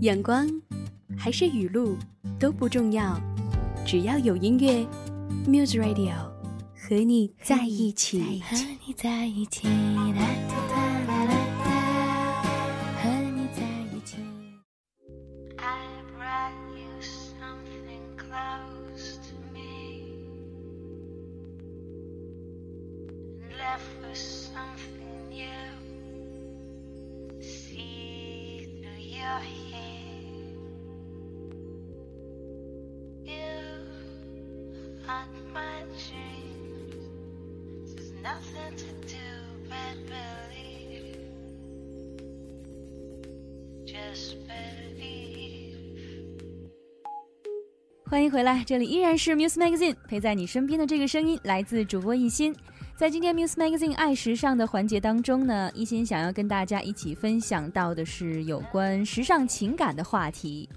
阳光还是雨露都不重要，只要有音乐，Muse Radio 和你在一起。和你在一起，欢迎回来，这里依然是 Muse Magazine，陪在你身边的这个声音来自主播一心。在今天 Muse Magazine 爱时尚的环节当中呢，一心想要跟大家一起分享到的是有关时尚情感的话题。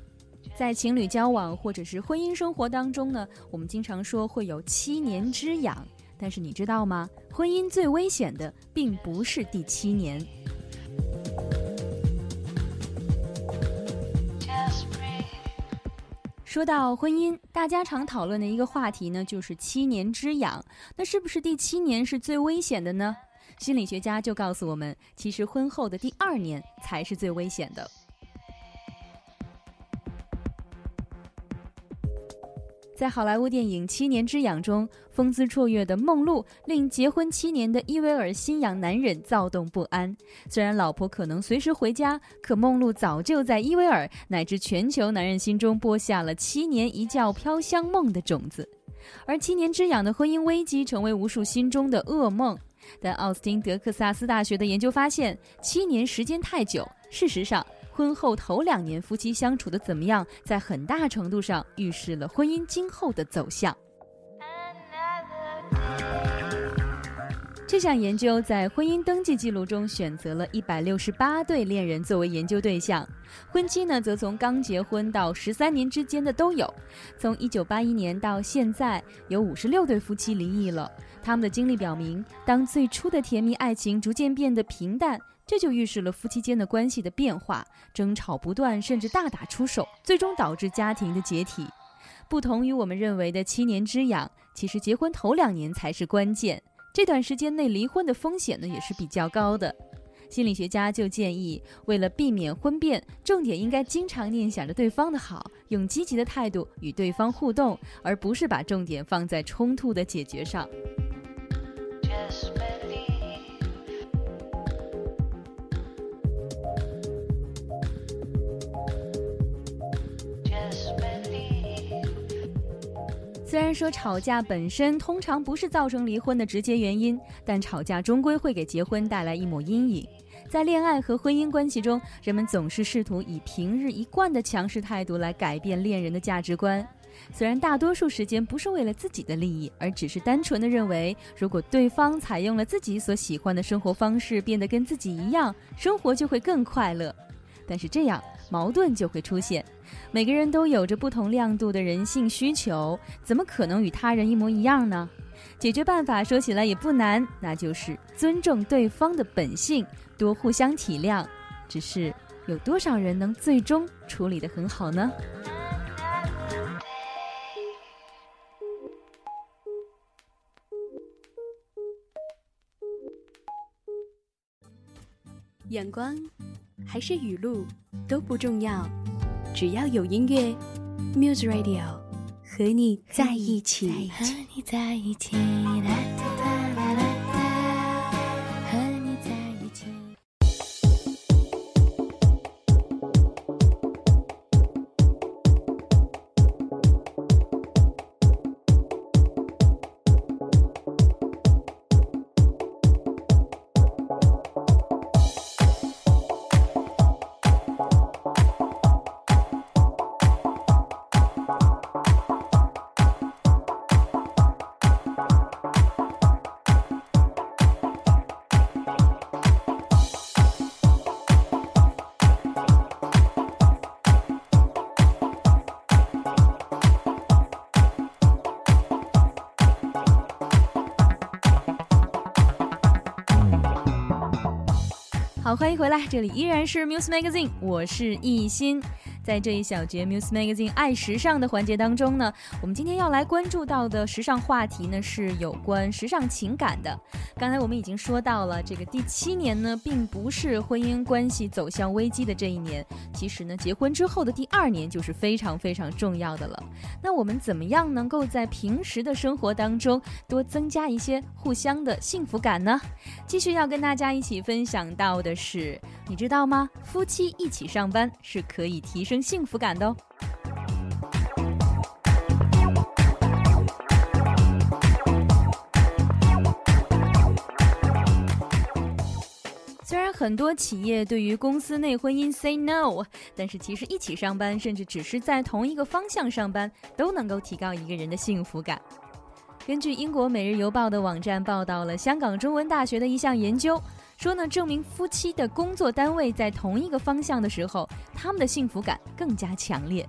在情侣交往或者是婚姻生活当中呢，我们经常说会有七年之痒，但是你知道吗？婚姻最危险的并不是第七年。说到婚姻，大家常讨论的一个话题呢，就是七年之痒。那是不是第七年是最危险的呢？心理学家就告诉我们，其实婚后的第二年才是最危险的。在好莱坞电影《七年之痒》中，风姿绰约的梦露令结婚七年的伊维尔心痒男人躁动不安。虽然老婆可能随时回家，可梦露早就在伊维尔乃至全球男人心中播下了七年一觉飘香梦的种子。而七年之痒的婚姻危机成为无数心中的噩梦。但奥斯汀德克萨斯大学的研究发现，七年时间太久，事实上，婚后头两年夫妻相处的怎么样，在很大程度上预示了婚姻今后的走向。这项研究在婚姻登记记录中选择了一百六十八对恋人作为研究对象，婚期呢则从刚结婚到十三年之间的都有。从一九八一年到现在，有五十六对夫妻离异了。他们的经历表明，当最初的甜蜜爱情逐渐变得平淡，这就预示了夫妻间的关系的变化，争吵不断，甚至大打出手，最终导致家庭的解体。不同于我们认为的七年之痒，其实结婚头两年才是关键。这段时间内离婚的风险呢也是比较高的。心理学家就建议，为了避免婚变，重点应该经常念想着对方的好，用积极的态度与对方互动，而不是把重点放在冲突的解决上。虽然说吵架本身通常不是造成离婚的直接原因，但吵架终归会给结婚带来一抹阴影。在恋爱和婚姻关系中，人们总是试图以平日一贯的强势态度来改变恋人的价值观。虽然大多数时间不是为了自己的利益，而只是单纯的认为，如果对方采用了自己所喜欢的生活方式，变得跟自己一样，生活就会更快乐。但是这样矛盾就会出现。每个人都有着不同亮度的人性需求，怎么可能与他人一模一样呢？解决办法说起来也不难，那就是尊重对方的本性，多互相体谅。只是有多少人能最终处理得很好呢？阳光还是语录都不重要，只要有音乐，Muse Radio 和你在一起。和你在一起，欢迎回来，这里依然是 Muse Magazine，我是艺欣。在这一小节 Muse Magazine 爱时尚的环节当中呢，我们今天要来关注到的时尚话题呢是有关时尚情感的。刚才我们已经说到了，这个第七年呢，并不是婚姻关系走向危机的这一年。其实呢，结婚之后的第二年就是非常非常重要的了。那我们怎么样能够在平时的生活当中多增加一些互相的幸福感呢？继续要跟大家一起分享到的是，你知道吗？夫妻一起上班是可以提升幸福感的哦。虽然很多企业对于公司内婚姻 say no，但是其实一起上班，甚至只是在同一个方向上班，都能够提高一个人的幸福感。根据英国《每日邮报》的网站报道了香港中文大学的一项研究，说呢，证明夫妻的工作单位在同一个方向的时候，他们的幸福感更加强烈。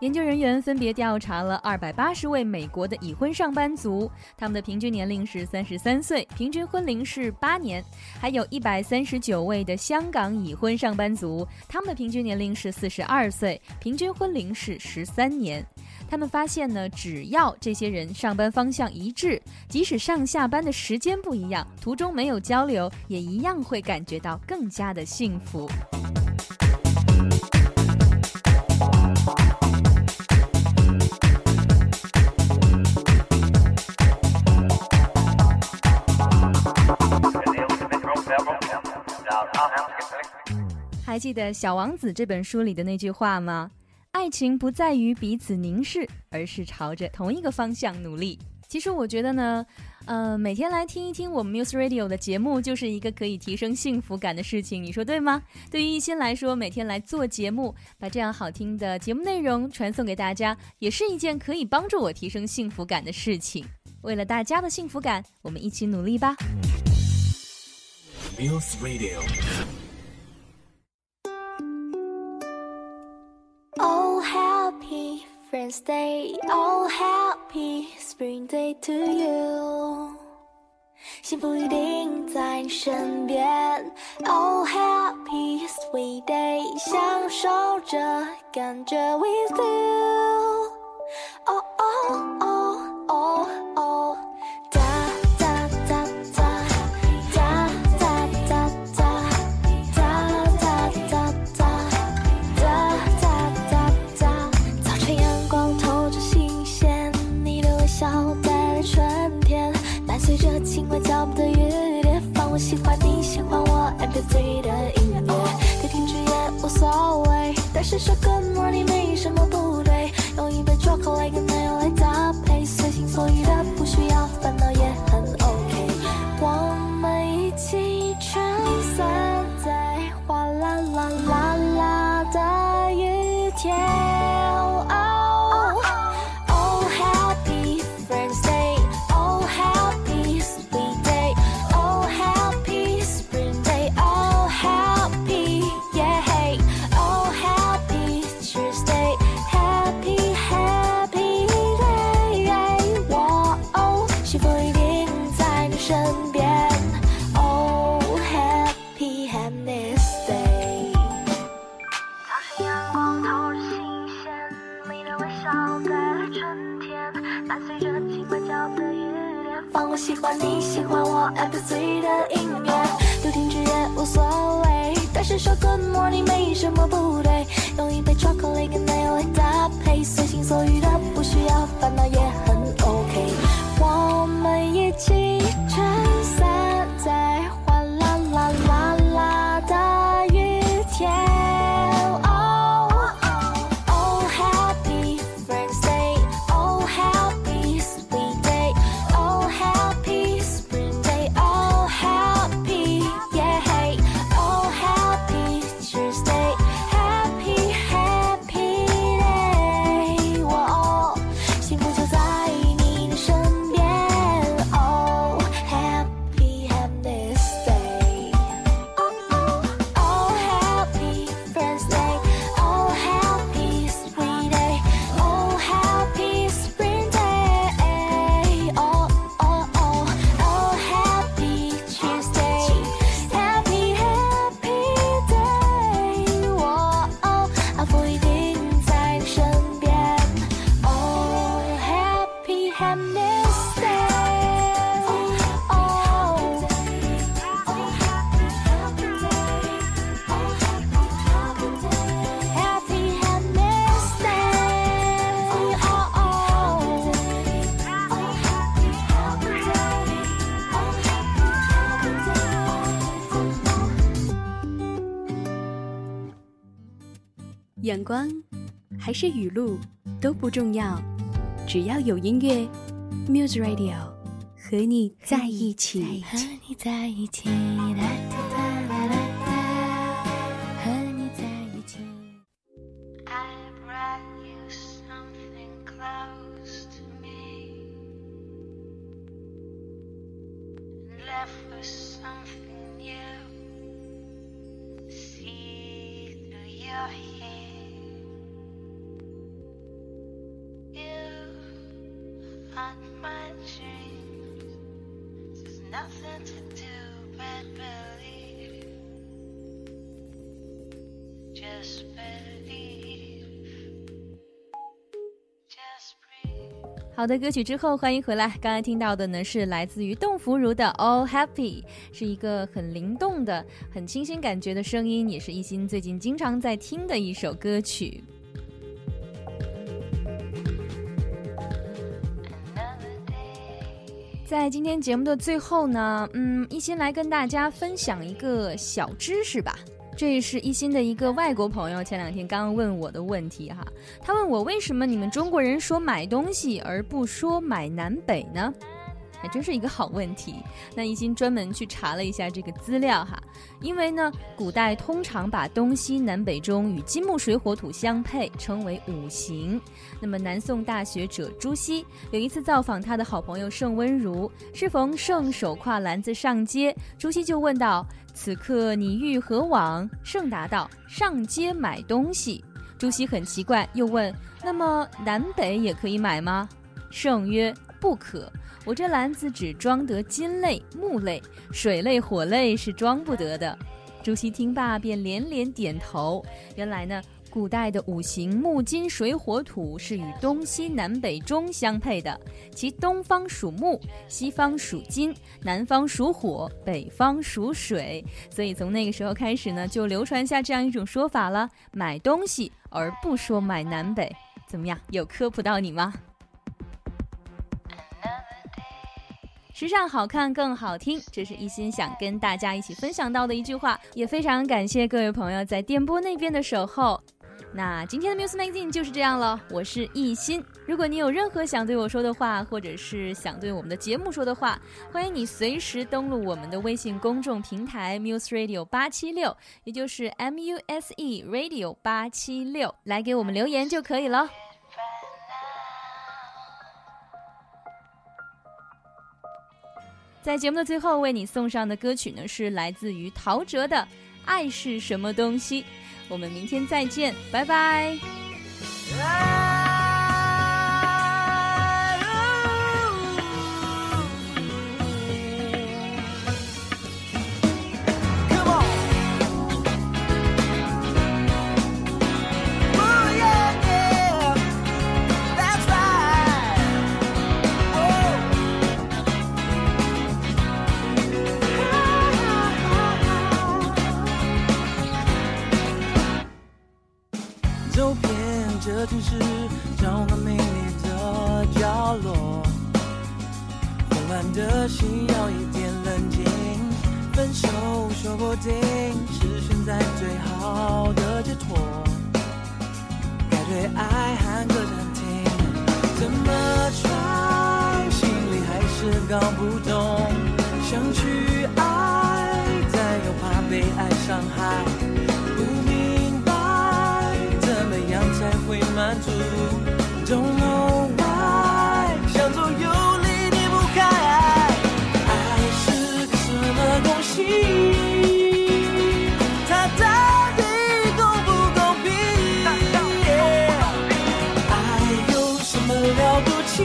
研究人员分别调查了二百八十位美国的已婚上班族，他们的平均年龄是三十三岁，平均婚龄是八年；还有一百三十九位的香港已婚上班族，他们的平均年龄是四十二岁，平均婚龄是十三年。他们发现呢，只要这些人上班方向一致，即使上下班的时间不一样，途中没有交流，也一样会感觉到更加的幸福。记得《小王子》这本书里的那句话吗？爱情不在于彼此凝视，而是朝着同一个方向努力。其实我觉得呢，呃，每天来听一听我们 Muse Radio 的节目，就是一个可以提升幸福感的事情。你说对吗？对于一心来说，每天来做节目，把这样好听的节目内容传送给大家，也是一件可以帮助我提升幸福感的事情。为了大家的幸福感，我们一起努力吧。Muse Radio. Friends Day, oh, happy Spring Day to you。幸福一定在你身边。Oh, happy sweet day，享受着感觉 with you。 喜欢我 MP3 的音乐，可停止也无所谓，但是说 Good morning 没什么不对，用一杯 chocolate 跟奶油来搭配，随心所欲的不需要のよ阳光还是雨露都不重要，只要有音乐，Muse Radio 和你在一起。和你在一起，啦哒哒啦啦哒，和你在一起。I brought you something close to me, left with something new. See through your 好的，歌曲之后欢迎回来。刚才听到的呢是来自于邓福如的《All Happy》，是一个很灵动的、很清新感觉的声音，也是一心最近经常在听的一首歌曲。在今天节目的最后呢，嗯，一心来跟大家分享一个小知识吧。这是一心的一个外国朋友前两天刚刚问我的问题哈，他问我为什么你们中国人说买东西而不说买南北呢？还真是一个好问题。那一心专门去查了一下这个资料哈，因为呢，古代通常把东西南北中与金木水火土相配，称为五行。那么南宋大学者朱熹有一次造访他的好朋友盛温如，适逢盛手挎篮子上街，朱熹就问道：“此刻你欲何往？”圣答道：“上街买东西。”朱熹很奇怪，又问：“那么南北也可以买吗？”圣曰：“不可。我这篮子只装得金类、木类，水类、火类是装不得的。”朱熹听罢便连连点头。原来呢，古代的五行木、金、水、火、土是与东西南北中相配的，其东方属木，西方属金，南方属火，北方属水。所以从那个时候开始呢，就流传下这样一种说法了：买东西而不说买南北。怎么样，有科普到你吗？时尚好看更好听，这是一心想跟大家一起分享到的一句话，也非常感谢各位朋友在电波那边的守候。那今天的 Muse Magazine 就是这样了，我是艺心。如果你有任何想对我说的话，或者是想对我们的节目说的话，欢迎你随时登录我们的微信公众平台 Muse Radio 八七六，也就是 M U S E Radio 八七六，来给我们留言就可以了。在节目的最后，为你送上的歌曲呢，是来自于陶喆的《爱是什么东西》。我们明天再见，拜拜。分手说不定是现在最好的解脱。该对爱喊个暂停，怎么穿心里还是搞不懂。想去爱，但又怕被爱伤害，不明白怎么样才会满足。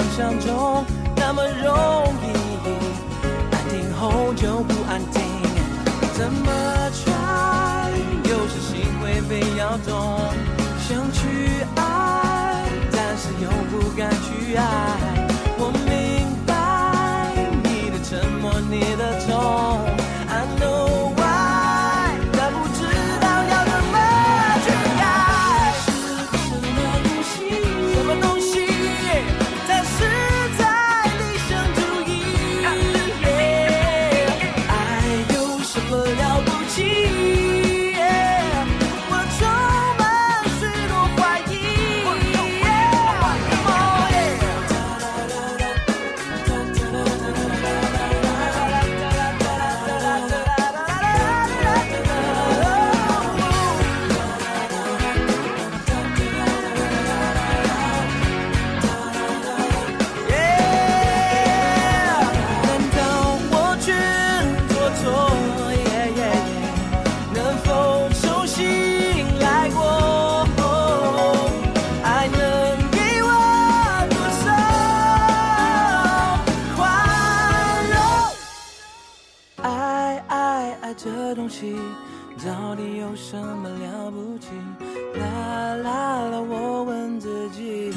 想象中那么容易，安定后就不安定，怎么 try 又是心会被摇动，想去爱，但是又不敢去爱。到底有什么了不起？啦啦啦我问自己。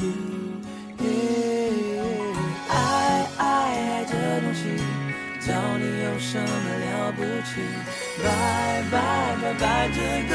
爱爱爱这东西找你有什么了不起？拜拜拜拜这个